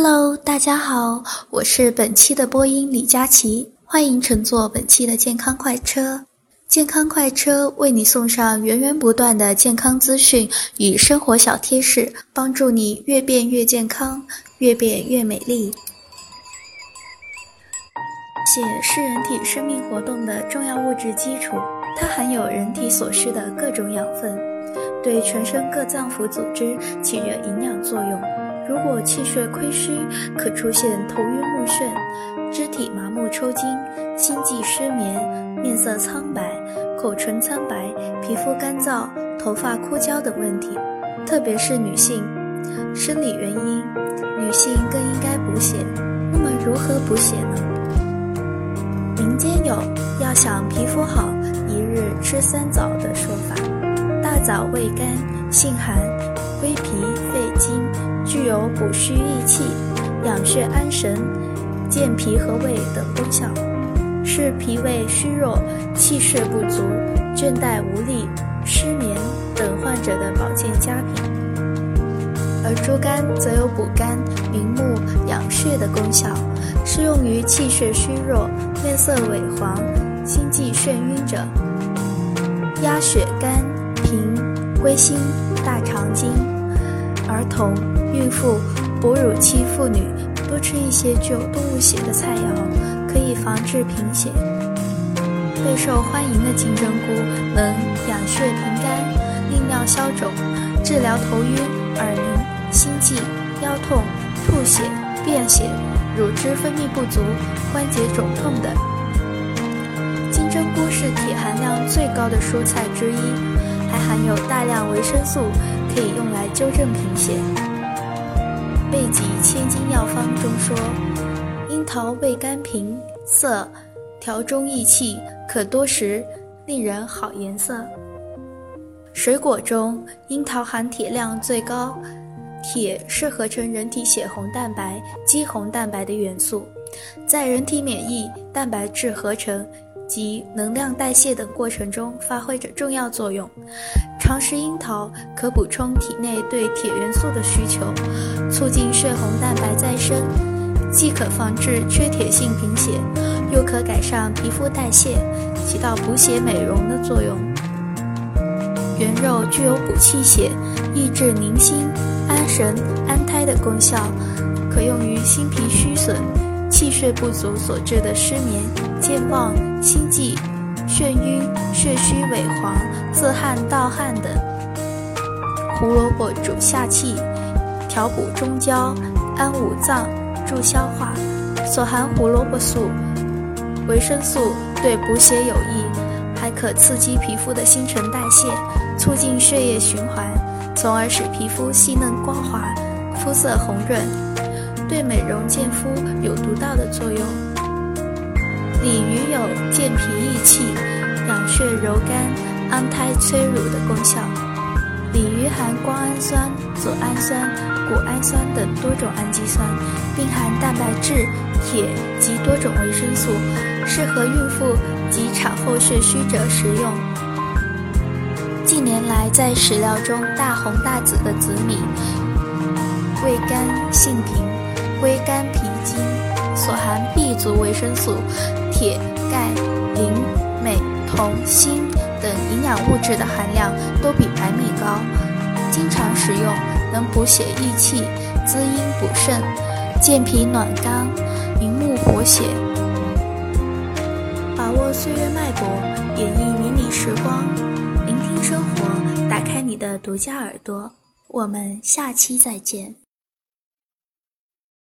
Hello，大家好，我是本期的播音李佳琦，欢迎乘坐本期的健康快车。健康快车为你送上源源不断的健康资讯与生活小贴士，帮助你越变越健康，越变越美丽。血是人体生命活动的重要物质基础，它含有人体所需的各种养分，对全身各脏腑组织起着营养作用。如果气血亏虚，可出现头晕目眩、肢体麻木抽筋、心悸失眠、面色苍白、口唇苍白、皮肤干燥、头发枯焦等问题。特别是女性，生理原因，女性更应该补血。那么如何补血呢？民间有“要想皮肤好，一日吃三枣”的说法。大枣味甘，性寒，归脾。有补虚益气、养血安神、健脾和胃等功效，是脾胃虚弱、气血不足、倦怠无力、失眠等患者的保健佳品。而猪肝则有补肝、明目、养血的功效，适用于气血虚弱、面色萎黄、心悸眩晕者。鸭血肝平归心、大肠经。儿童、孕妇、哺乳期妇女多吃一些具有动物血的菜肴，可以防治贫血。备受欢迎的金针菇能养血平肝、利尿消肿、治疗头晕、耳鸣、心悸、腰痛、吐血、便血、乳汁分泌不足、关节肿痛等。金针菇是铁含量最高的蔬菜之一，还含有大量维生素。可以用来纠正贫血。《备急千金药方》中说，樱桃味甘平色，调中益气，可多食，令人好颜色。水果中，樱桃含铁量最高，铁是合成人体血红蛋白、肌红蛋白的元素，在人体免疫、蛋白质合成。及能量代谢等过程中发挥着重要作用。常食樱桃可补充体内对铁元素的需求，促进血红蛋白再生，既可防治缺铁性贫血，又可改善皮肤代谢，起到补血美容的作用。圆肉具有补气血、益智宁心、安神安胎的功效，可用于心脾虚损。气血不足所致的失眠、健忘、心悸、眩晕、血虚萎黄、自汗盗汗等。胡萝卜主下气，调补中焦，安五脏，助消化。所含胡萝卜素、维生素对补血有益，还可刺激皮肤的新陈代谢，促进血液循环，从而使皮肤细嫩光滑，肤色红润。对美容健肤有独到的作用。鲤鱼有健脾益气、养血柔肝、安胎催乳的功效。鲤鱼含胱氨酸、左氨酸、谷氨酸等多种氨基酸，并含蛋白质、铁及多种维生素，适合孕妇及产后血虚者食用。近年来，在食疗中大红大紫的紫米，味甘性平。归肝脾经，所含 B 族维生素、铁、钙、磷、镁、铜、锌等营养物质的含量都比白米高。经常食用能补血益气、滋阴补肾、健脾暖肝、明目活血。把握岁月脉搏，演绎迷你时光，聆听生活，打开你的独家耳朵。我们下期再见。